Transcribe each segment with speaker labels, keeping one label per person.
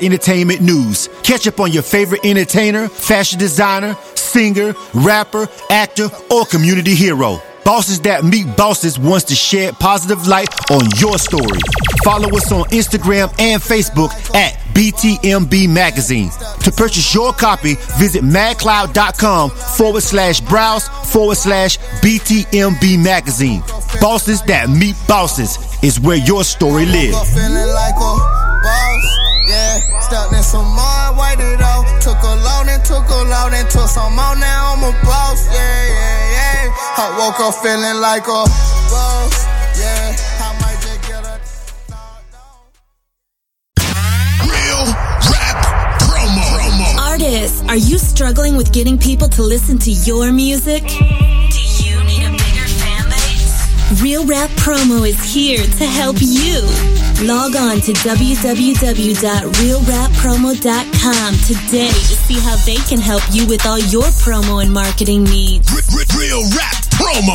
Speaker 1: Entertainment news. Catch up on your favorite entertainer, fashion designer, singer, rapper, actor, or community hero. Bosses that meet bosses wants to shed positive light on your story. Follow us on Instagram and Facebook at BTMB Magazine. To purchase your copy, visit magcloud.com forward slash browse forward slash BTMB Magazine. Bosses that meet bosses is where your story lives.
Speaker 2: Yeah, stepped in some more, wiped it off. Took a load and took a load and took some more. Now I'm a boss. Yeah, yeah, yeah. I woke up feeling like a boss. Yeah, I might just get a.
Speaker 3: Real rap promo. promo.
Speaker 4: Artists, are you struggling with getting people to listen to your music? Do you need a bigger fan base? Real Rap Promo is here to help you. Log on to www.realrappromo.com today to see how they can help you with all your promo and marketing needs.
Speaker 3: Re- re- Real rap promo.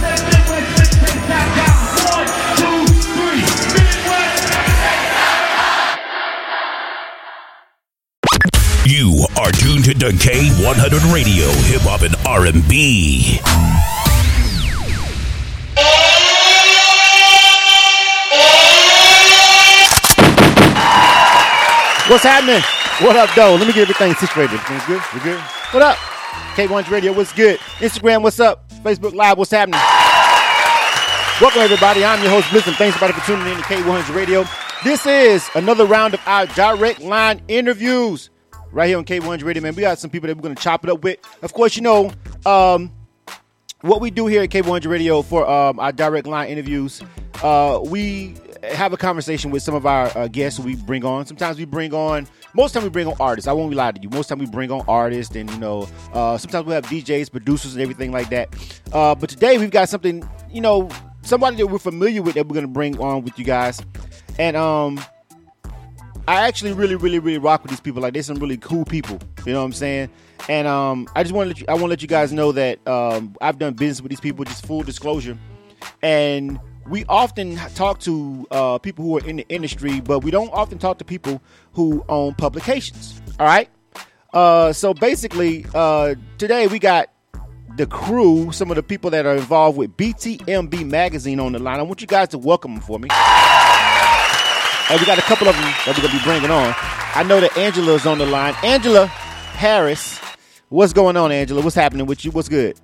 Speaker 3: You are tuned to K100 Radio, Hip Hop and R&B.
Speaker 5: What's happening? What up, though? Let me get everything situated. Everything's good? We good? What up? K1's Radio, what's good? Instagram, what's up? Facebook Live, what's happening? Welcome, everybody. I'm your host, Blizzard. Thanks, everybody, for tuning in to K100 Radio. This is another round of our direct line interviews right here on K100 Radio, man. We got some people that we're going to chop it up with. Of course, you know, um, what we do here at K100 Radio for um, our direct line interviews, uh, we have a conversation with some of our uh, guests we bring on. Sometimes we bring on, most time we bring on artists. I won't lie to you. Most time we bring on artists, and you know, uh, sometimes we have DJs, producers, and everything like that. Uh, but today we've got something, you know, somebody that we're familiar with that we're going to bring on with you guys, and um. I actually really, really, really rock with these people. Like, they're some really cool people. You know what I'm saying? And um, I just want to let you. I want to let you guys know that um, I've done business with these people. Just full disclosure, and we often talk to uh, people who are in the industry, but we don't often talk to people who own publications. All right. Uh, so basically, uh, today we got the crew, some of the people that are involved with BTMB magazine on the line. I want you guys to welcome them for me. And we got a couple of them that we're gonna be bringing on. I know that Angela is on the line. Angela Harris, what's going on, Angela? What's happening with you? What's good?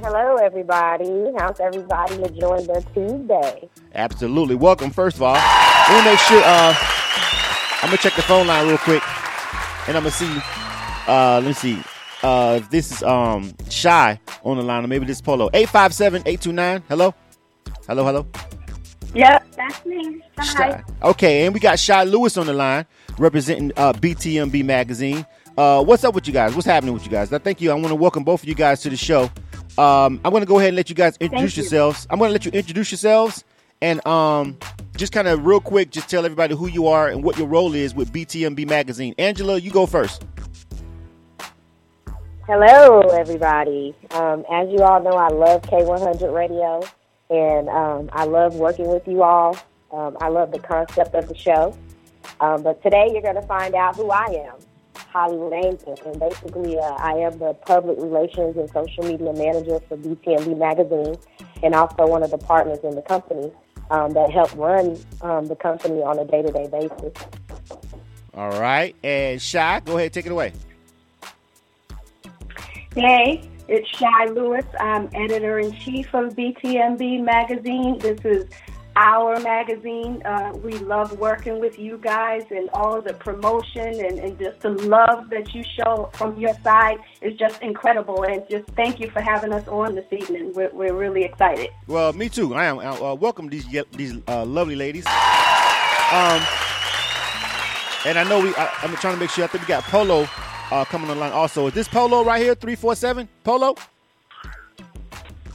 Speaker 6: Hello, everybody. How's everybody enjoying their Tuesday?
Speaker 5: Absolutely. Welcome, first of all. Let me make sure uh I'm gonna check the phone line real quick and I'm gonna see uh let me see. Uh if this is um Shy on the line, or maybe this is Polo. 857-829. Hello? Hello, hello.
Speaker 7: Yep, that's me. Hi.
Speaker 5: Okay, and we got Shy Lewis on the line representing uh, BTMB magazine. Uh, what's up with you guys? What's happening with you guys? I thank you. I want to welcome both of you guys to the show. Um, I'm going to go ahead and let you guys introduce
Speaker 7: you.
Speaker 5: yourselves. I'm going to let you introduce yourselves and um, just kind of real quick, just tell everybody who you are and what your role is with BTMB magazine. Angela, you go first.
Speaker 6: Hello, everybody. Um, as you all know, I love K100 Radio, and um, I love working with you all. Um, I love the concept of the show. Um, but today, you're going to find out who I am, Hollywood Angel, and basically, uh, I am the public relations and social media manager for BTMB Magazine, and also one of the partners in the company um, that help run um, the company on a day-to-day basis.
Speaker 5: All right. And Shy, go ahead, take it away.
Speaker 7: Hey, it's Shy Lewis. I'm editor in chief of BTMB magazine. This is our magazine. Uh, we love working with you guys and all the promotion and, and just the love that you show from your side is just incredible. And just thank you for having us on this evening. We're, we're really excited.
Speaker 5: Well, me too. I am. Uh, welcome these these uh, lovely ladies. Um, and I know we. I, am trying to make sure. I think we got Polo uh, coming online also. Is this Polo right here? Three four seven. Polo.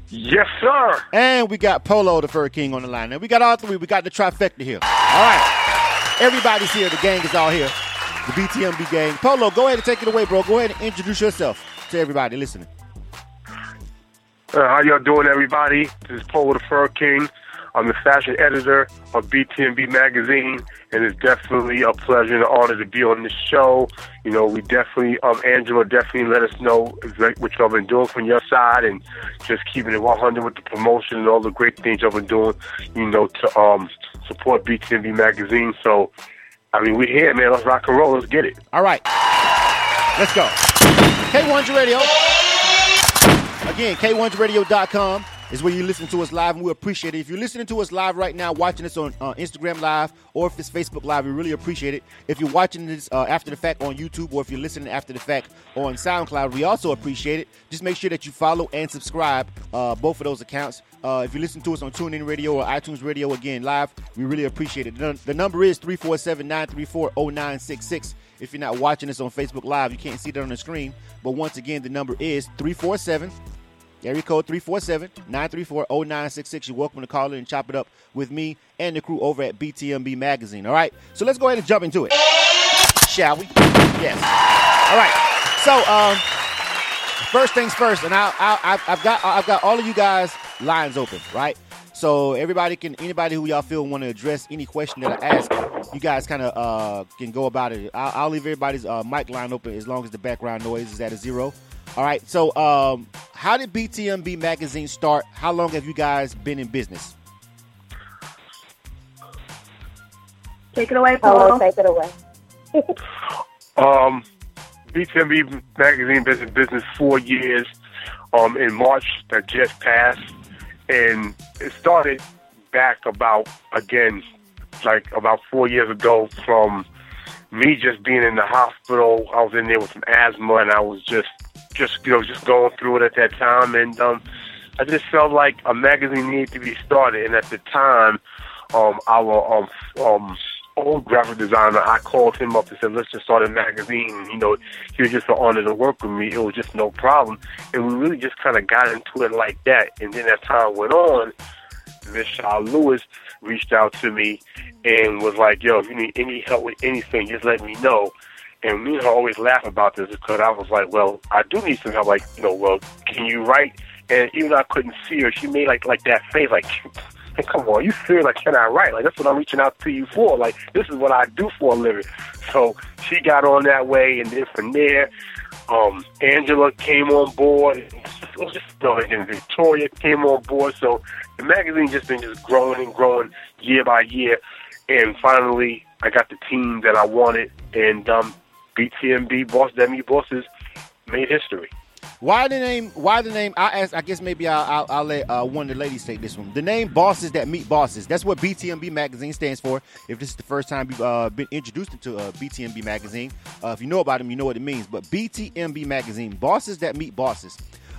Speaker 8: Yes, sir.
Speaker 5: And we got Polo, the Fur King, on the line. And we got all three. We got the trifecta here. All right. Everybody's here. The gang is all here. The BTMB gang. Polo, go ahead and take it away, bro. Go ahead and introduce yourself to everybody listening.
Speaker 8: Uh, how y'all doing, everybody? This is Polo, the Fur King. I'm the fashion editor of BTMB Magazine, and it's definitely a pleasure and an honor to be on this show. You know, we definitely, um, Angela definitely let us know what y'all been doing from your side and just keeping it 100 with the promotion and all the great things y'all been doing, you know, to um, support BTMB Magazine. So, I mean, we're here, man. Let's rock and roll. Let's get it.
Speaker 5: All right. Let's go. K100 Radio. Again, K100Radio.com is where you listen to us live, and we appreciate it. If you're listening to us live right now, watching us on uh, Instagram Live, or if it's Facebook Live, we really appreciate it. If you're watching this uh, after the fact on YouTube, or if you're listening after the fact on SoundCloud, we also appreciate it. Just make sure that you follow and subscribe uh, both of those accounts. Uh, if you listen to us on TuneIn Radio or iTunes Radio, again, live, we really appreciate it. The, the number is 347 934 0966. If you're not watching this on Facebook Live, you can't see that on the screen. But once again, the number is 347 Area code 347-934-0966. You're welcome to call in and chop it up with me and the crew over at BTMB Magazine. All right. So let's go ahead and jump into it. Shall we? Yes. All right. So um, first things first, and I, I, I've got I've got all of you guys lines open, right? So everybody can anybody who y'all feel want to address any question that I ask, you guys kind of uh, can go about it. I'll, I'll leave everybody's uh, mic line open as long as the background noise is at a zero. All right. So, um, how did BTMB magazine start? How long have you guys been in business?
Speaker 7: Take it away, Paul.
Speaker 6: take it away.
Speaker 8: um, BTMB magazine been in business four years. Um, in March that just passed, and it started back about again, like about four years ago from me just being in the hospital. I was in there with some asthma, and I was just just you know just going through it at that time, and um, I just felt like a magazine needed to be started. And at the time, um, our um, um, old graphic designer, I called him up and said, "Let's just start a magazine." You know, he was just an honor to work with me. It was just no problem, and we really just kind of got into it like that. And then as time went on, Shaw Lewis reached out to me and was like, "Yo, if you need any help with anything, just let me know." And me and her always laugh about this because I was like, well, I do need some help. Like, you know, well, can you write? And even though I couldn't see her, she made like like that face, like, hey, come on, you serious? Like, can I write? Like, that's what I'm reaching out to you for. Like, this is what I do for a living. So she got on that way, and then from there, um, Angela came on board. It was just, and Victoria came on board. So the magazine just been just growing and growing year by year. And finally, I got the team that I wanted, and um, BTMB Boss Demi Bosses made history.
Speaker 5: Why the name? Why the name? I ask. I guess maybe I'll, I'll, I'll let uh, one of the ladies take this one. The name "Bosses That Meet Bosses." That's what BTMB magazine stands for. If this is the first time you've uh, been introduced into uh, BTMB magazine, uh, if you know about them, you know what it means. But BTMB magazine, "Bosses That Meet Bosses."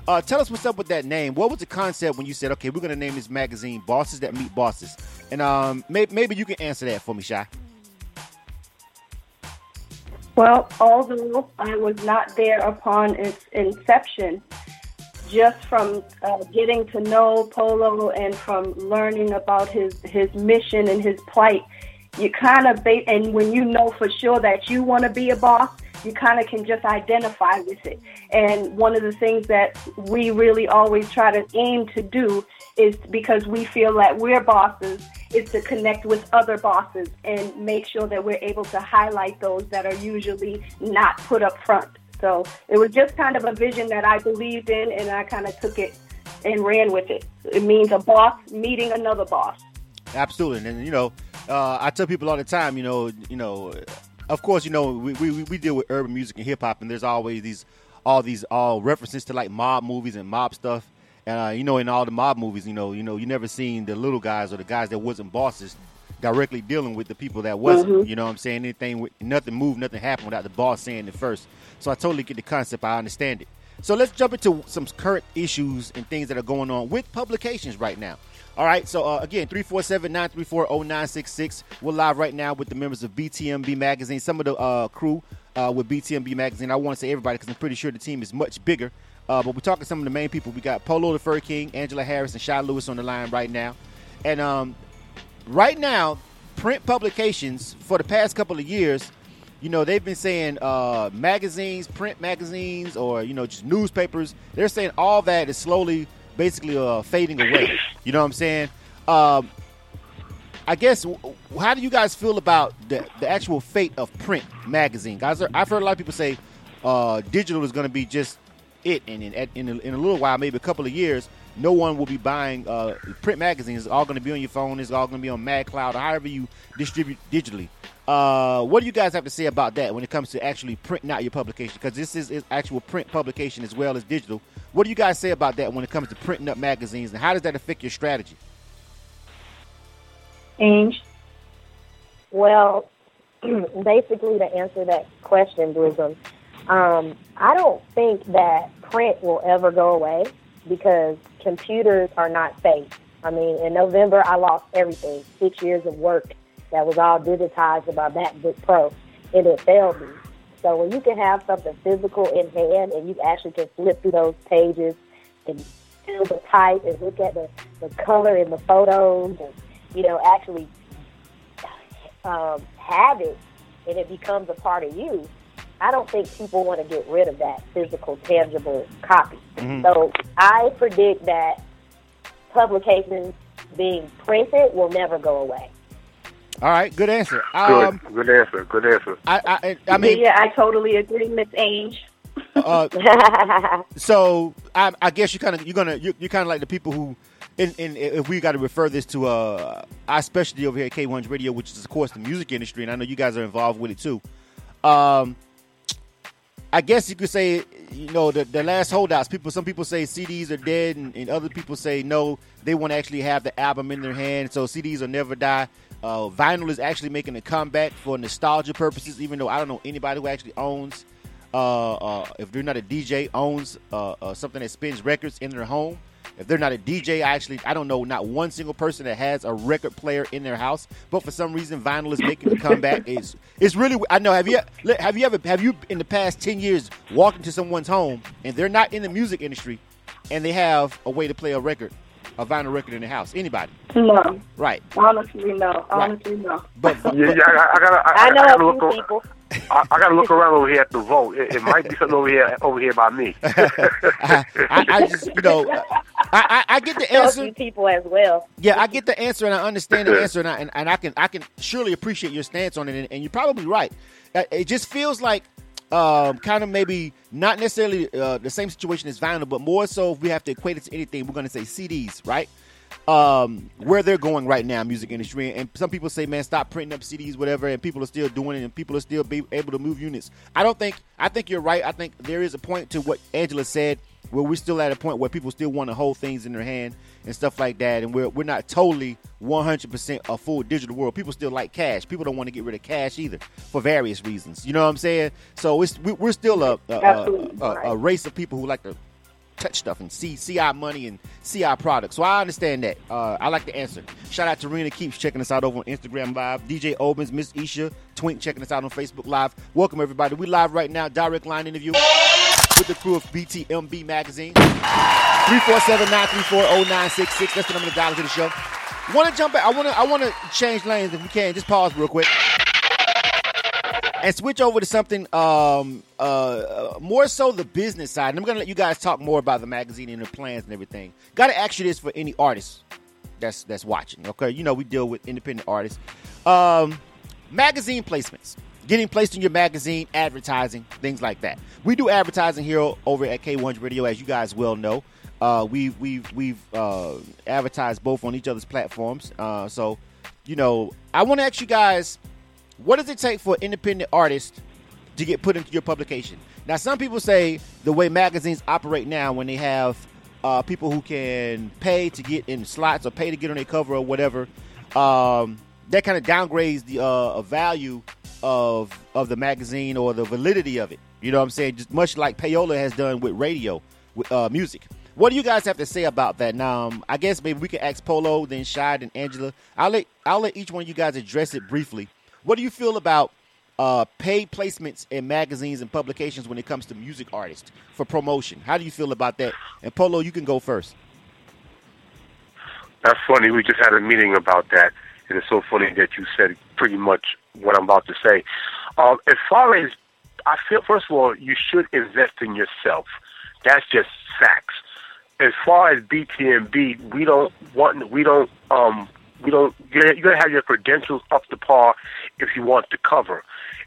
Speaker 5: Uh, tell us what's up with that name. What was the concept when you said, "Okay, we're going to name this magazine "Bosses That Meet Bosses"? And um, may- maybe you can answer that for me, Shy.
Speaker 7: Well, although I was not there upon its inception, just from uh, getting to know Polo and from learning about his, his mission and his plight, you kind of, ba- and when you know for sure that you want to be a boss, you kind of can just identify with it. And one of the things that we really always try to aim to do is because we feel that we're bosses is to connect with other bosses and make sure that we're able to highlight those that are usually not put up front. So it was just kind of a vision that I believed in and I kind of took it and ran with it. It means a boss meeting another boss.
Speaker 5: Absolutely. And, you know, uh, I tell people all the time, you know, you know, of course, you know, we, we, we deal with urban music and hip hop, and there's always these all these all references to like mob movies and mob stuff. Uh, you know, in all the mob movies, you know, you know, you never seen the little guys or the guys that wasn't bosses directly dealing with the people that wasn't.
Speaker 7: Mhm.
Speaker 5: You know what I'm saying? Anything, with, nothing moved, nothing happened without the boss saying it first. So I totally get the concept. I understand it. So let's jump into some current issues and things that are going on with publications right now. All right, so uh, again, 347-934-0966. We're live right now with the members of BTMB Magazine, some of the uh, crew uh, with BTMB Magazine. I want to say everybody because I'm pretty sure the team is much bigger. Uh, but we're talking some of the main people. We got Polo the Fur King, Angela Harris, and Shy Lewis on the line right now. And um, right now, print publications for the past couple of years, you know, they've been saying uh, magazines, print magazines, or you know, just newspapers. They're saying all that is slowly, basically, uh, fading away. You know what I'm saying? Um, I guess, how do you guys feel about the, the actual fate of print magazine? Guys, I've heard a lot of people say uh, digital is going to be just it, and in, in, a, in a little while, maybe a couple of years, no one will be buying uh, print magazines. It's all going to be on your phone. It's all going to be on MagCloud however you distribute digitally. Uh, what do you guys have to say about that when it comes to actually printing out your publication? Because this is, is actual print publication as well as digital. What do you guys say about that when it comes to printing up magazines, and how does that affect your strategy?
Speaker 7: Ange.
Speaker 6: Well, basically, to answer that question, Bosom, um, I don't think that print will ever go away because computers are not safe. I mean, in November, I lost everything six years of work that was all digitized by MacBook Pro, and it failed me. So when you can have something physical in hand and you actually can flip through those pages and feel the type and look at the, the color in the photos and, you know, actually um, have it and it becomes a part of you, I don't think people want to get rid of that physical, tangible copy.
Speaker 5: Mhm.
Speaker 6: So I predict that publications being printed will never go away.
Speaker 5: All right, good answer.
Speaker 8: Good,
Speaker 5: Um,
Speaker 8: good answer. Good answer.
Speaker 5: I, I, I mean,
Speaker 7: yeah, I totally agree, Miss Ange.
Speaker 5: uh, so I, I guess you kind of you're gonna you you kind of like the people who, in, in if we got to refer this to uh our specialty over here at K1's Radio, which is of course the music industry, and I know you guys are involved with it too. Um, I guess you could say you know the the last holdouts. People, some people say CDs are dead, and, and other people say no, they want to actually have the album in their hand. So CDs will never die. Uh, vinyl is actually making a comeback for nostalgia purposes, even though I don't know anybody who actually owns uh, uh, if they're not a DJ, owns uh, uh, something that spins records in their home. If they're not a DJ, I actually I don't know not one single person that has a record player in their house. But for some reason, vinyl is making a comeback. It's it's really I know. Have you have you ever have you in the past ten years walked into someone's home and they're not in the music industry and they have a way to play a record, a vinyl record in their house? Anybody?
Speaker 7: No,
Speaker 5: Right.
Speaker 7: honestly, no. Honestly, no.
Speaker 5: But,
Speaker 8: Yeah, yeah, I, I gotta, I,
Speaker 6: I know
Speaker 8: gotta
Speaker 6: a
Speaker 8: look.
Speaker 6: few people.
Speaker 8: I, I gotta look around over here at the vote. It, it might be something over here, over here by me.
Speaker 5: I, I, I just you know I, I, I get the answer.
Speaker 6: people as well.
Speaker 5: Yeah, I get the answer and I understand the answer, and I, and, and I can I can surely appreciate your stance on it, and, and you're probably right. Uh, It just feels like um, kind of maybe not necessarily uh, the same situation as vinyl, but more so if we have to equate it to anything, we're going to say CDs, right? Um, where they're going right now, music industry, and some people say, "Man, stop printing up CDs, whatever," and people are still doing it, and people are still be able to move units. I don't think. I think you're right. I think there is a point to what Angela said, where we're still at a point where people still want to hold things in their hand and stuff like that, and we're we're not totally 100% a full digital world. People still like cash. People don't want to get rid of cash either for various reasons. You know what I'm saying? So it's we, we're still a a, a, a race of people who like to touch stuff and see see our money and see our products. So I understand that. Uh, I like the answer. Shout out to Rena Keeps checking us out over on Instagram Live. DJ Obens, Miss Isha, Twink checking us out on Facebook Live. Welcome everybody. We live right now. Direct line interview with the crew of BTMB Magazine. 347-934-0966. That's the number to dial into the show. Want to jump back? I want to. I want to change lanes if we can. Just pause real quick and switch over to something um, uh, uh, more so the business side. And I'm going to let you guys talk more about the magazine and the plans and everything. Got to ask you this for any artists that's that's watching. Okay, you know we deal with independent artists. Um, magazine placements, getting placed in your magazine, advertising, things like that. We do advertising here over at K1's Radio, as you guys well know. Uh, we've we've we've uh, advertised both on each other's platforms. Uh, so, you know, I want to ask you guys, what does it take for an independent artist to get put into your publication? Now, some people say the way magazines operate now, when they have uh, people who can pay to get in slots or pay to get on a cover or whatever. Um, that kind of downgrades the uh, value of of the magazine or the validity of it. You know what I'm saying? Just much like Payola has done with radio, with uh, music. What do you guys have to say about that? Now, um, I guess maybe we can ask Polo, then Shad and Angela. I'll let I'll let each one of you guys address it briefly. What do you feel about uh, paid placements in magazines and publications when it comes to music artists for promotion? How do you feel about that? And Polo, you can go first.
Speaker 8: That's funny. We just had a meeting about that. And It is so funny that you said pretty much what I'm about to say. Um, as far as I feel, first of all, you should invest in yourself. That's just facts. As far as BTMB, we don't want, we don't, um, we don't. You gotta have your credentials up to par if you want the cover.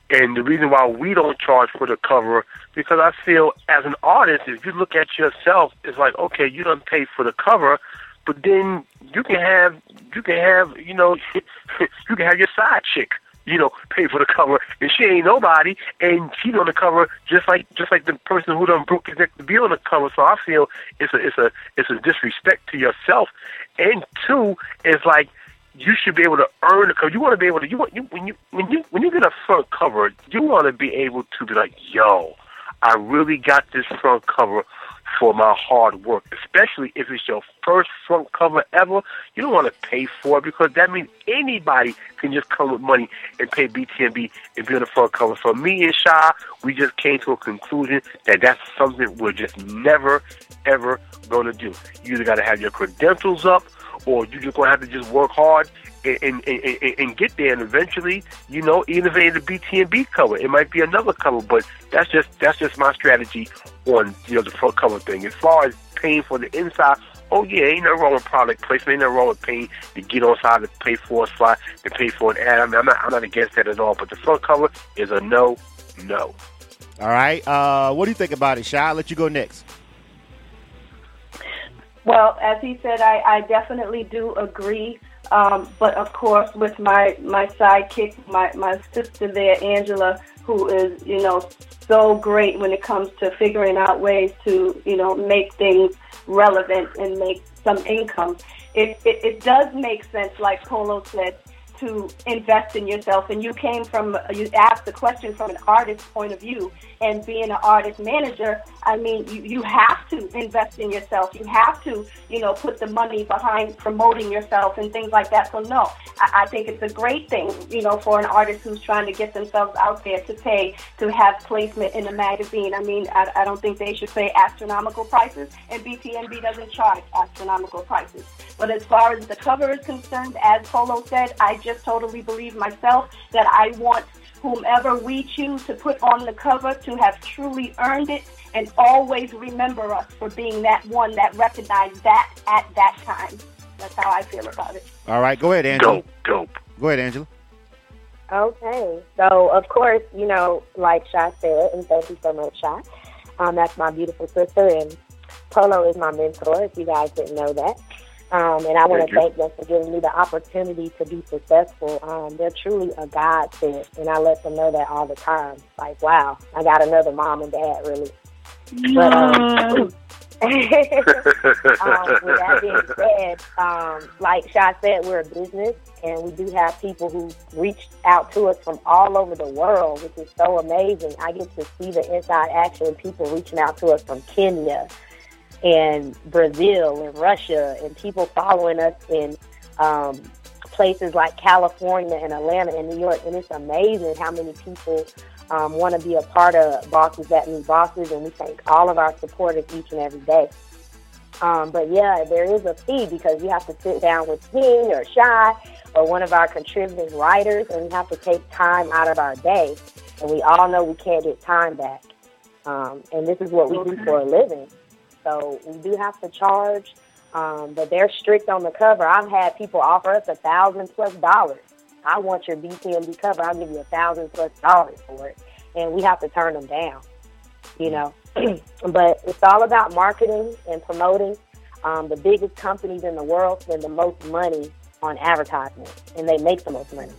Speaker 8: And the reason why we don't charge for the cover because I feel as an artist, if you look at yourself, it's like okay, you don't pay for the cover, but then you can have you can have you know you can have your side chick you know, pay for the cover, and she ain't nobody, and she's on the cover just like just like the person who done broke his neck to be on the cover. So I feel it's a it's a it's a disrespect to yourself, and two, it's like you should be able to earn the cover. You want to be able to you want you when you when you when you get a front cover, you want to be able to be like, yo, I really got this front cover for my hard work, especially if it's your first front cover ever. You don't want to pay for it because that means anybody can just come with money and pay BTMB and be on the front cover. So me and Shy, we just came to a conclusion that that's something we're just never, ever going to do. You either got to have your credentials up or you're just going to have to just work hard and, and, and, and, get there. And eventually, you know, even if it ain't a BTMB cover, it might be another cover. But that's just that's just my strategy on you know the front cover thing. As far as paying for the inside, oh yeah, ain't no wrong with product placement, ain't no wrong with paying to get on side to pay for a slot, to pay for an ad. I mean, I'm not I'm not against that at all. But the front cover is a no, no.
Speaker 5: All right. Uh, what do you think about it, Shy? I'll let you go next.
Speaker 7: Well, as he said, I, I definitely do agree. Um, but of course, with my my sidekick, my my sister there, Angela, who is you know so great when it comes to figuring out ways to you know make things relevant and make some income. It it, it does make sense, like Polo said, to invest in yourself. And you came from, you asked the question from an artist's point of view. And being an artist manager, I mean, you, you have to invest in yourself. You have to, you know, put the money behind promoting yourself and things like that. So, no, I, I think it's a great thing, you know, for an artist who's trying to get themselves out there to pay to have placement in a magazine. I mean, I, I don't think they should pay astronomical prices, and BTMB doesn't charge astronomical prices. But as far as the cover is concerned, as Polo said, I just totally believe myself that I want whomever we choose to put on the cover to have truly earned it and always remember us for being that one that recognized that at that time. That's how I feel about it.
Speaker 5: All right, go ahead, Angela.
Speaker 8: Dope, dope.
Speaker 5: Go ahead, Angela.
Speaker 6: Okay. So, of course, you know, like Shy said, and thank you so much, Shy. Um, that's my beautiful sister, and Polo is my mentor, if you guys didn't know that. Um, and I want to thank them for giving me the opportunity to be successful. Um, they're truly a godsend, and I let them know that all the time. Like, wow, I got another mom and dad, really. But um, um, with that being said, um, like Shy said, we're a business, and we do have people who reached out to us from all over the world, which is so amazing. I get to see the inside action, people reaching out to us from Kenya, and Brazil and Russia and people following us in um, places like California and Atlanta and New York. And it's amazing how many people um, want to be a part of Bosses That Meet Bosses. And we thank all of our supporters each and every day. Um, but yeah, there is a fee because you have to sit down with me or Shy or one of our contributing writers, and we have to take time out of our day. And we all know we can't get time back. Um, and this is what we do for a living. So we do have to charge, um, but they're strict on the cover. I've had people offer us a thousand plus dollars. I want your BTMB cover. I'll give you a thousand plus dollars for it, and we have to turn them down. You know, but it's all about marketing and promoting. Um, the biggest companies in the world spend the most money on advertisement, and they make the most money.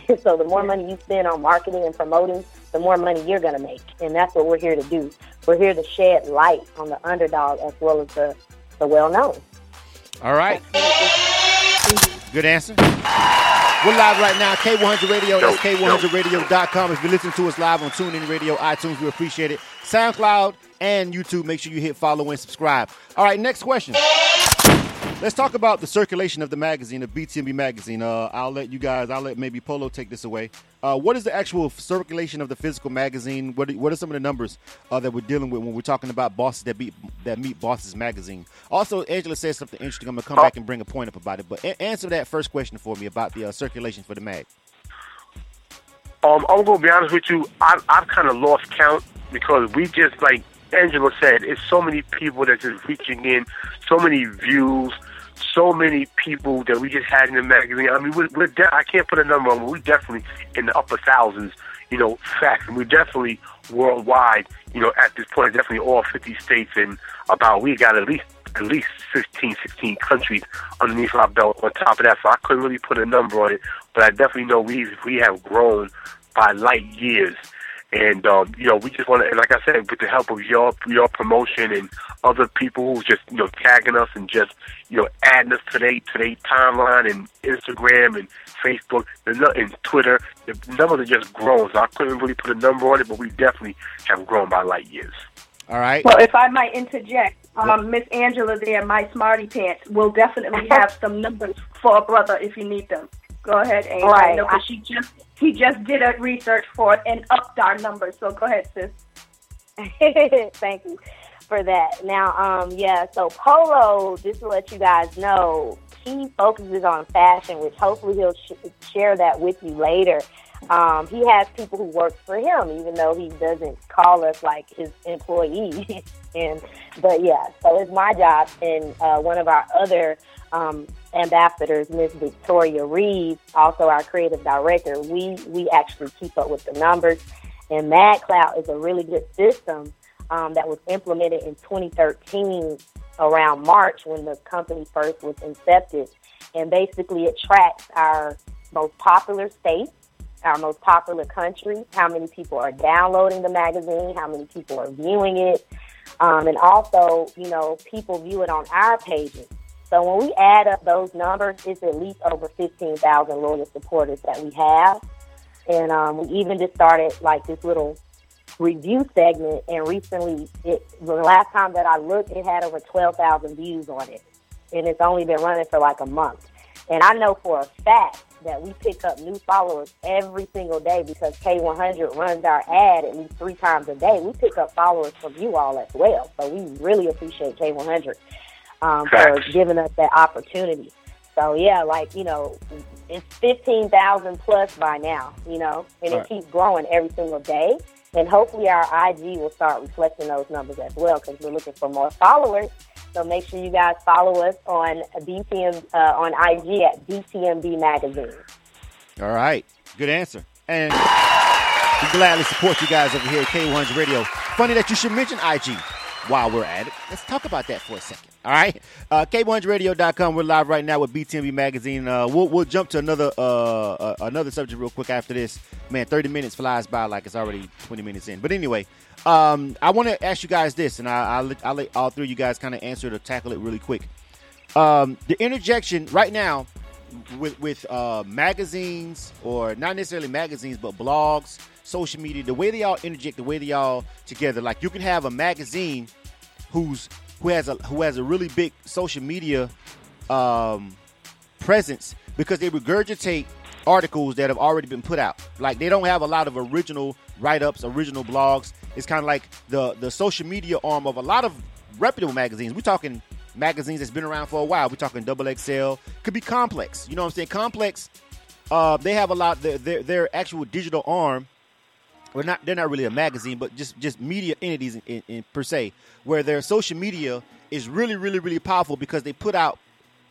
Speaker 6: so the more money you spend on marketing and promoting, the more money you're going to make. And that's what we're here to do. We're here to shed light on the underdog as well as the so well known.
Speaker 5: All right. Good answer. We're live right now, K100 Radio. That's K100Radio.com. If you're listening to us live on TuneIn Radio, iTunes, we appreciate it. SoundCloud and YouTube, make sure you hit follow and subscribe. All right, next question. Let's talk about the circulation of the magazine, the BTMB magazine. Uh, I'll let you guys, I'll let maybe Polo take this away. Uh, what is the actual circulation of the physical magazine? What are, what are some of the numbers uh, that we're dealing with when we're talking about bosses that beat that meet bosses magazine? Also, Angela said something interesting. I'm gonna come back and bring a point up about it. But a- answer that first question for me about the uh, circulation for the mag.
Speaker 8: Um, I'm gonna be honest with you. I, I've kind of lost count because we just like Angela said, it's so many people that just reaching in, so many views, so many people that we just had in the magazine. I mean, we're, we're de- I can't put a number on, but we're definitely in the upper thousands. You know, facts, and we're definitely worldwide. You know, at this point, definitely all 50 states and about we got at least at least 15, 16 countries underneath our belt. On top of that, so I couldn't really put a number on it, but I definitely know we we have grown by light years. And um, you know, we just want to, like I said, with the help of your your promotion and other people who's just you know tagging us and just you know adding us to their to their timeline and Instagram and Facebook and Twitter, the numbers are just grown. So I couldn't really put a number on it, but we definitely have grown by light years.
Speaker 5: All right.
Speaker 7: Well, if I might interject, um, Miss Angela there, my smarty pants, will definitely have some numbers for a brother if you need them. Go ahead.
Speaker 6: Right.
Speaker 7: 'cause she just he just did a research for it and upped our numbers. So go ahead, sis.
Speaker 6: Thank you for that. Now, um, yeah, so Polo, just to let you guys know, he focuses on fashion, which hopefully he'll sh- share that with you later. Um, he has people who work for him, even though he doesn't call us like his employees. and but yeah, so it's my job, and uh, one of our other um, ambassadors, Miss Victoria Reeves, also our creative director. We we actually keep up with the numbers, and MagCloud is a really good system um, that was implemented in 2013 around March when the company first was incepted, and basically it tracks our most popular states our most popular countries, how many people are downloading the magazine, how many people are viewing it, um, and also, you know, people view it on our pages. So when we add up those numbers, it's at least over 15,000 loyal supporters that we have. And um, we even just started like this little review segment, and recently, it, the last time that I looked, it had over 12,000 views on it. And it's only been running for like a month. And I know for a fact that we pick up new followers every single day because K100 runs our ad at least three times a day. We pick up followers from you all as well. So we really appreciate K100 um, for giving us that opportunity. So yeah, like, you know, it's 15,000 plus by now, you know, and
Speaker 5: Right.
Speaker 6: it keeps growing every single day. And hopefully our IG will start reflecting those numbers as well because we're looking for more followers. So make sure you guys follow us on BTM uh, on IG at BTMB Magazine.
Speaker 5: All right. Good answer. And we gladly support you guys over here at K1's Radio. Funny that you should mention IG while we're at it. Let's talk about that for a second. All right. Uh, K100Radio.com. We're live right now with BTMB Magazine. Uh, we'll, we'll jump to another uh, uh, another subject real quick after this. Man, 30 minutes flies by like it's already 20 minutes in. But anyway, um, I want to ask you guys this, and I, I'll, let- I'll let all three of you guys kind of answer to tackle it really quick. Um, the interjection right now with with uh, magazines or not necessarily magazines, but blogs, social media, the way they all interject, the way they all together. Like you can have a magazine who's who has a who has a really big social media um, presence because they regurgitate articles that have already been put out. Like they don't have a lot of original write-ups, original blogs. It's kind of like the the social media arm of a lot of reputable magazines. We're talking magazines that's been around for a while. We're talking Double XL. Could be Complex. You know what I'm saying? Complex. Uh, they have a lot. Their, their their actual digital arm well, not they're not really a magazine, but just just media entities in, in, in per se, where their social media is really, really, really powerful because they put out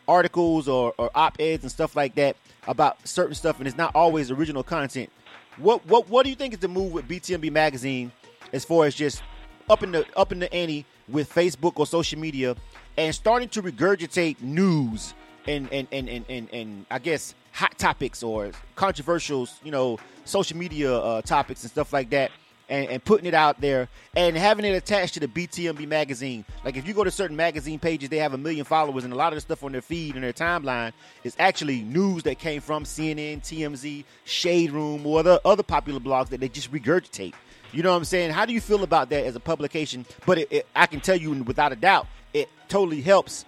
Speaker 5: articles or, or op eds and stuff like that about certain stuff, and it's not always original content. What what what do you think is the move with BTMB magazine as far as just up in the up in the ante with Facebook or social media and starting to regurgitate news and and and and, and, and I guess hot topics or controversial, you know, social media uh, topics and stuff like that and, and putting it out there and having it attached to the BTMB magazine. Like if you go to certain magazine pages, they have a million followers, and a lot of the stuff on their feed and their timeline is actually news that came from CNN, TMZ, Shade Room, or other other popular blogs that they just regurgitate. You know what I'm saying? How do you feel about that as a publication? But it, it, I can tell you without a doubt, it totally helps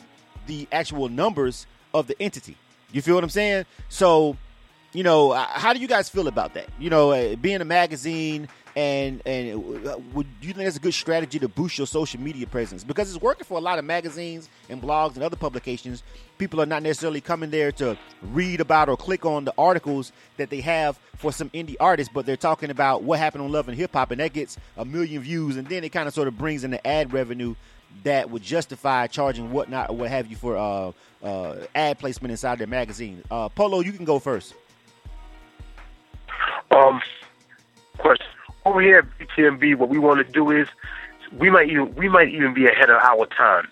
Speaker 5: the actual numbers of the entity. You feel what I'm saying? So, you know, uh, how do you guys feel about that? You know, uh, being a magazine and and would you think that's a good strategy to boost your social media presence because it's working for a lot of magazines and blogs and other publications people are not necessarily coming there to read about or click on the articles that they have for some indie artists but they're talking about what happened on love and hip hop and that gets a million views and then it kind of sort of brings in the ad revenue that would justify charging whatnot or what have you for uh, uh, ad placement inside their magazine. Uh, polo you can go first.
Speaker 8: Um question. Over here at BTMB, what we want to do is we might even we might even be ahead of our time,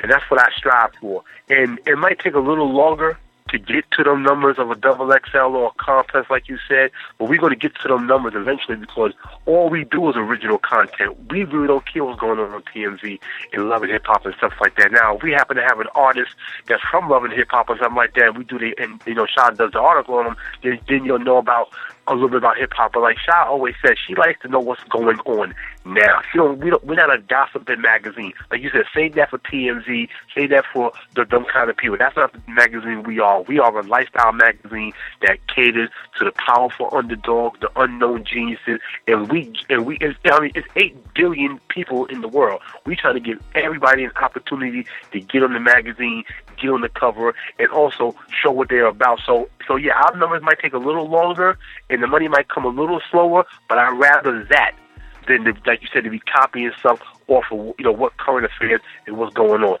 Speaker 8: and that's what I strive for. And it might take a little longer to get to them numbers of a double XL or a complex, like you said, but we're going to get to them numbers eventually because all we do is original content. We really don't care what's going on on TMZ and Love and Hip Hop and stuff like that. Now, if we happen to have an artist that's from Love and Hip Hop or something like that, we do the, and you know, Sean does the article on them, then, then you'll know about a little bit about hip hop, but like Sha always says, she likes to know what's going on now. She don't. We don't. We're not a gossiping magazine. Like you said, say that for TMZ. say that for the dumb kind of people. That's not the magazine we are. We are a lifestyle magazine that caters to the powerful underdog, the unknown geniuses, and we and we. It's, I mean, it's eight billion people in the world. We try to give everybody an opportunity to get on the magazine, get on the cover, and also show what they're about. So, so yeah, our numbers might take a little longer and the money might come a little slower, but I'd rather that than, to, like you said, to be copying stuff off of you know what current affairs and what's going on.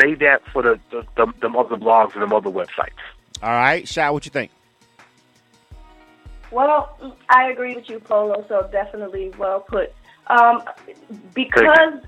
Speaker 8: Save that for the the, the, the other blogs and the other websites.
Speaker 5: All right, Sha, what you think?
Speaker 7: Well, I agree with you, Polo. So definitely well put. Um, because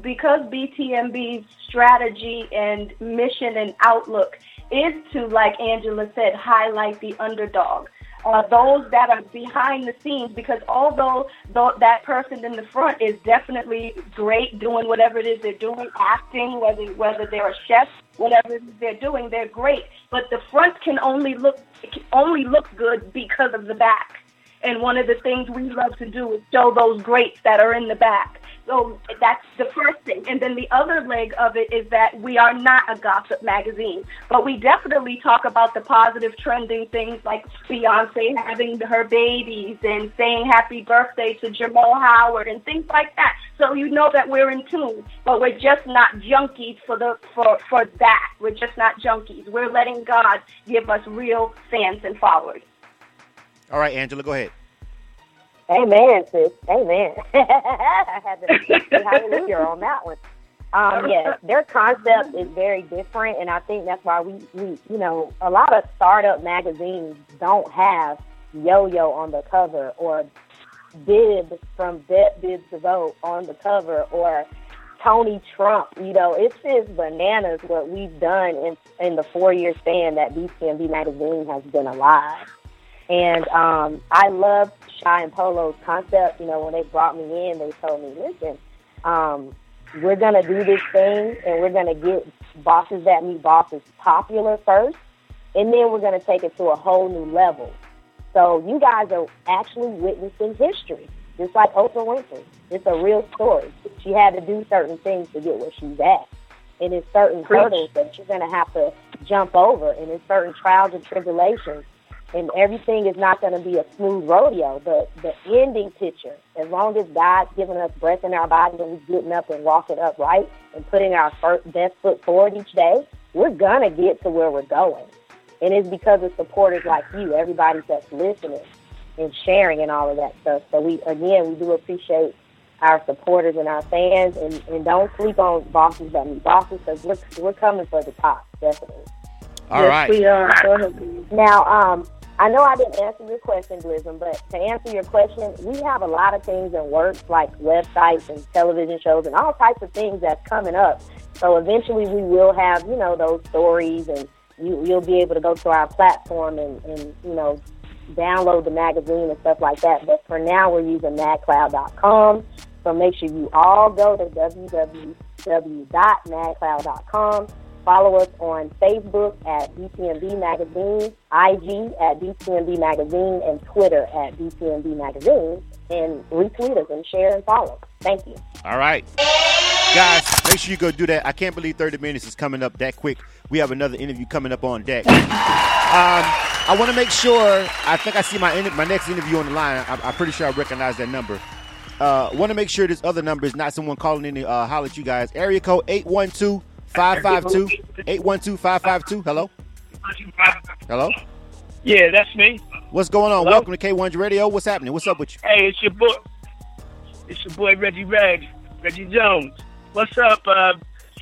Speaker 7: because BTMB's strategy and mission and outlook is to, like Angela said, highlight the underdog uh, those that are behind the scenes because although th- that person in the front is definitely great doing whatever it is they're doing, acting, whether whether they're a chef, whatever they're doing, they're great. But the front can only look can only look good because of the back. And one of the things we love to do is show those greats that are in the back. So that's the first thing. And then the other leg of it is that we are not a gossip magazine, but we definitely talk about the positive trending things like Beyonce having her babies and saying happy birthday to Jamal Howard and things like that. So you know that we're in tune, but we're just not junkies for the for for that. We're just not junkies. We're letting God give us real fans and followers.
Speaker 5: All right, Angela, go ahead.
Speaker 6: Amen, sis. Amen. I had to say hallelujah on that one. Um, yeah, their concept is very different, and I think that's why we, we, you know, a lot of startup magazines don't have Yo-Yo on the cover or Bib from Bet Bibs to Vote on the cover or Tony Trump. You know, it's just bananas what we've done in in the four year span that BTMB magazine has been alive. And um, I love Shy and Polo's concept. You know, when they brought me in, they told me, listen, um, we're going to do this thing and we're going to get bosses that meet bosses popular first. And then we're going to take it to a whole new level. So you guys are actually witnessing history, just like Oprah Winfrey. It's a real story. She had to do certain things to get where she's at. And it's certain hurdles that you're going to have to jump over, and it's certain trials and tribulations and everything is not going to be a smooth rodeo. But the ending picture, as long as God's giving us breath in our body and we're getting up and walking upright and putting our first, best foot forward each day, we're going to get to where we're going. And it's because of supporters like you, everybody that's listening and sharing and all of that stuff. So we, again, we do appreciate our supporters and our fans, and, and don't sleep on bosses that meet bosses because we're, we're coming for the top, definitely.
Speaker 5: All yes, right.
Speaker 7: we are.
Speaker 6: Now, um, I know I didn't answer your question, Blizzard, but to answer your question, we have a lot of things in works like websites and television shows and all types of things that's coming up. So eventually we will have, you know, those stories and you, you'll be able to go to our platform and, and you know, download the magazine and stuff like that. But for now, we're using magcloud.com. So make sure you all go to www.magcloud.com. Follow us on Facebook at BTMB Magazine, IG at BTMB Magazine, and Twitter at BTMB Magazine. And retweet us and share and follow. Thank you.
Speaker 5: All right. Guys, make sure you go do that. I can't believe 30 minutes is coming up that quick. We have another interview coming up on deck. Um, I want to make sure. I think I see my my next interview on the line. I'm, I'm pretty sure I recognize that number. Uh, want to make sure this other number is not someone calling in to uh, holler at you guys. Area code 812 552 812 552. Hello? Hello?
Speaker 9: Yeah, that's me.
Speaker 5: What's going on?
Speaker 9: Hello?
Speaker 5: Welcome to K1 Radio. What's happening? What's up with you?
Speaker 9: Hey, it's your boy. It's your boy Reggie Reg, Reggie Jones. What's up, uh,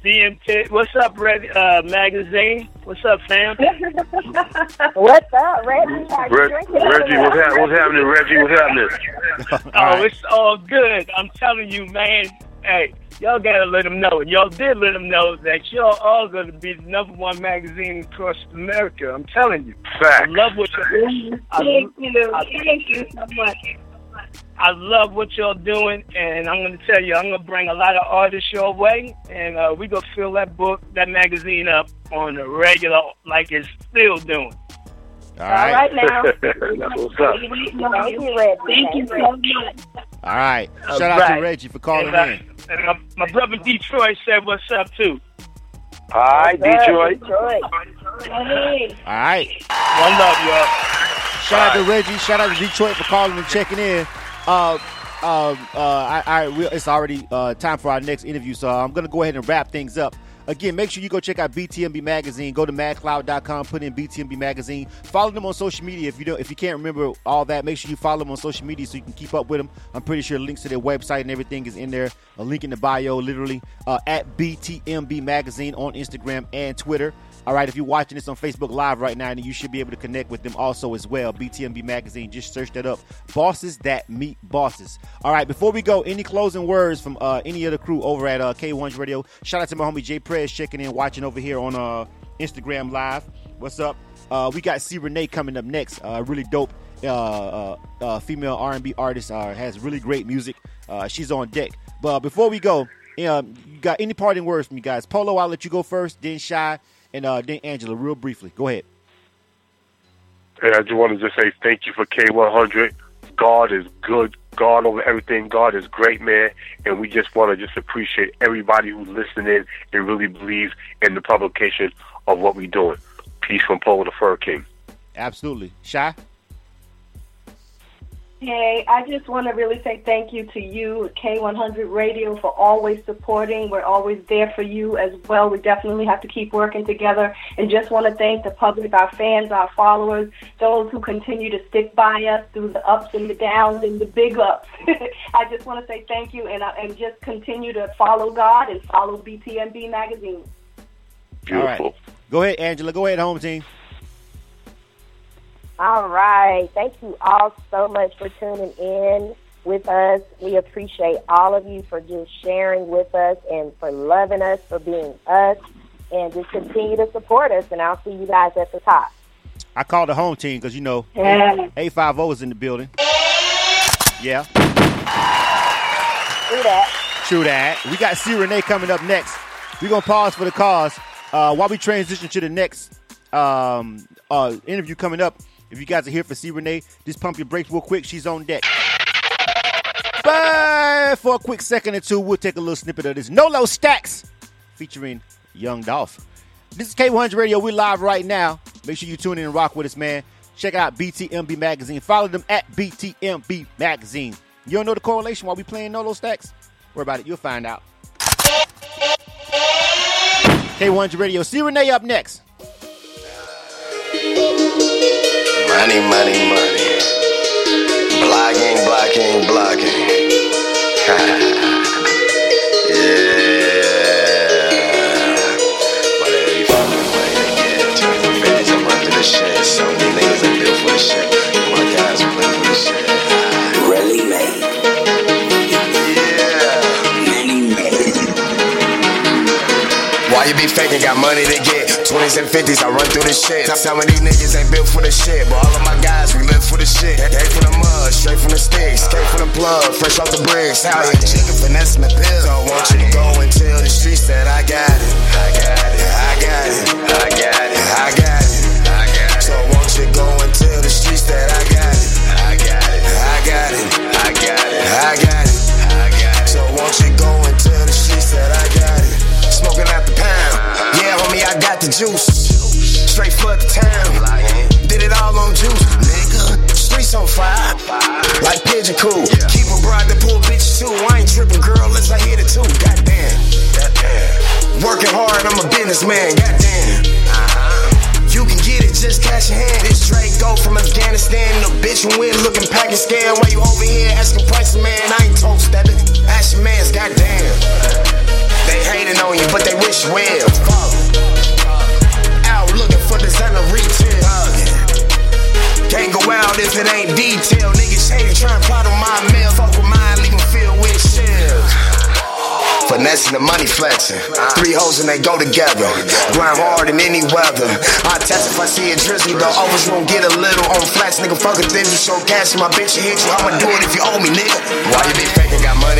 Speaker 9: BMT? What's up, Red uh, Magazine? What's up, fam?
Speaker 6: What's up, Reggie? Are you
Speaker 8: Reg- Reggie, what's,
Speaker 6: there?
Speaker 8: hap- what's happening, Reggie? What's happening?
Speaker 9: oh, it's all good. I'm telling you, man. Hey, y'all gotta let them know. Y'all did let them know that y'all all gonna be the number one magazine across America. I'm telling you. I love what you're doing.
Speaker 7: Thank you.
Speaker 9: I-
Speaker 7: Thank you so much.
Speaker 9: I love what y'all doing, and I'm gonna tell you, I'm gonna bring a lot of artists your way, and uh, we gonna fill that book, that magazine up on a regular, like it's still doing.
Speaker 5: All
Speaker 6: All
Speaker 5: right.
Speaker 6: right now.
Speaker 8: That's what's up.
Speaker 6: Thank you, Reggie.
Speaker 7: Thank you so much.
Speaker 5: All right.
Speaker 9: All
Speaker 5: Shout out to Reggie for calling
Speaker 9: and, uh,
Speaker 5: in.
Speaker 9: and my, my brother Detroit said, "What's up, too?"
Speaker 8: All right, Detroit.
Speaker 6: Detroit.
Speaker 5: All right.
Speaker 9: One love, y'all.
Speaker 5: Shout out to Reggie. Shout out to Detroit for calling and checking in. Uh, um, uh, I, I, we, it's already uh, time for our next interview, so I'm going to go ahead and wrap things up. Again, make sure you go check out BTMB Magazine. Go to magcloud.com, put in BTMB Magazine. Follow them on social media. If you don't, if you can't remember all that, make sure you follow them on social media so you can keep up with them. I'm pretty sure links to their website and everything is in there. A link in the bio, literally uh, at BTMB Magazine on Instagram and Twitter. All right, if you're watching this on Facebook Live right now, then you should be able to connect with them also as well. BTMB Magazine, just search that up. Bosses that meet bosses. All right, before we go, any closing words from uh, any of the crew over at uh, K1's Radio? Shout out to my homie Jay Prez checking in, watching over here on uh, Instagram Live. What's up? Uh, we got C Renee coming up next. Uh, really dope uh, uh, uh, female R&B artist. Uh, has really great music. She's on deck. But before we go, um, you got any parting words from you guys? Polo, I'll let you go first. Then Shy, and uh, then Angela, real briefly. Go ahead.
Speaker 8: And I just wanted to just say thank you for K100. God is good. God over everything. God is great, man. And we just want to just appreciate everybody who's listening and really believes in the publication of what we're doing. Peace from Polo the Fur King.
Speaker 5: Absolutely. Shy?
Speaker 7: Hey, I just want to really say thank you to you, K100 Radio, for always supporting. We're always there for you as well. We definitely have to keep working together. And just want to thank the public, our fans, our followers, those who continue to stick by us through the ups and the downs and the big ups. I just want to say thank you and, uh, and just continue to follow God and follow BTMB Magazine.
Speaker 8: Beautiful.
Speaker 5: All right. Go ahead, Angela. Go ahead, home team.
Speaker 6: All right. Thank you all so much for tuning in with us. We appreciate all of you for just sharing with us and for loving us, for being us, and just continue to support us. And I'll see you guys at the top.
Speaker 5: I called the home team because, you know,
Speaker 7: Yeah.
Speaker 5: A50 is in the building. Yeah,
Speaker 6: Do that.
Speaker 5: true that. We got C Renee coming up next. We're going to pause for the cause. Uh, while we transition to the next um, uh, interview coming up, if you guys are here for C Renee, just pump your brakes real quick. She's on deck. But for a quick second or two, we'll take a little snippet of this Nolo Stacks featuring Young Dolph. This is K100 Radio. We're live right now. Make sure you tune in and rock with us, man. Check out BTMB Magazine. Follow them at BTMB Magazine. You don't know the correlation while we playing Nolo Stacks? Worry about it. You'll find out. K100 Radio. C Renee up next.
Speaker 10: Money, money, money. Blocking, blocking, blocking. you be faking? Got money to get. 20s and 50s, I run through the shit. Some of these niggas ain't built for the shit, but all of my guys, we live for the shit. Came from the mud, straight from the sticks, came from the plug, fresh off the bricks. How you chicken finesse my pills? Don't want you to go and tell the streets that I got it. I got it, I got it, I got it, I got it. Pigeon cool. Keep a bride that pull bitches too. I ain't tripping, girl, unless I hit it too. Goddamn, goddamn. Working hard, I'm a businessman. Goddamn. Uh-huh. You can get it, just cash your hand. This Drake go from Afghanistan. The bitch and win looking packing scan. While you over here asking prices, man, I ain't told stepping. Ask your mans, goddamn. They hating on you, but they wish you well. Fuck. Finessing the money flexing. Three hoes and they go together. Grind hard in any weather. I test if I see a drizzle, though. Always won't get a little on flats, nigga. Fuck a thing, you show cash. My bitch, you hit you. I'ma do it if you owe me, nigga. Why you be faking? Got money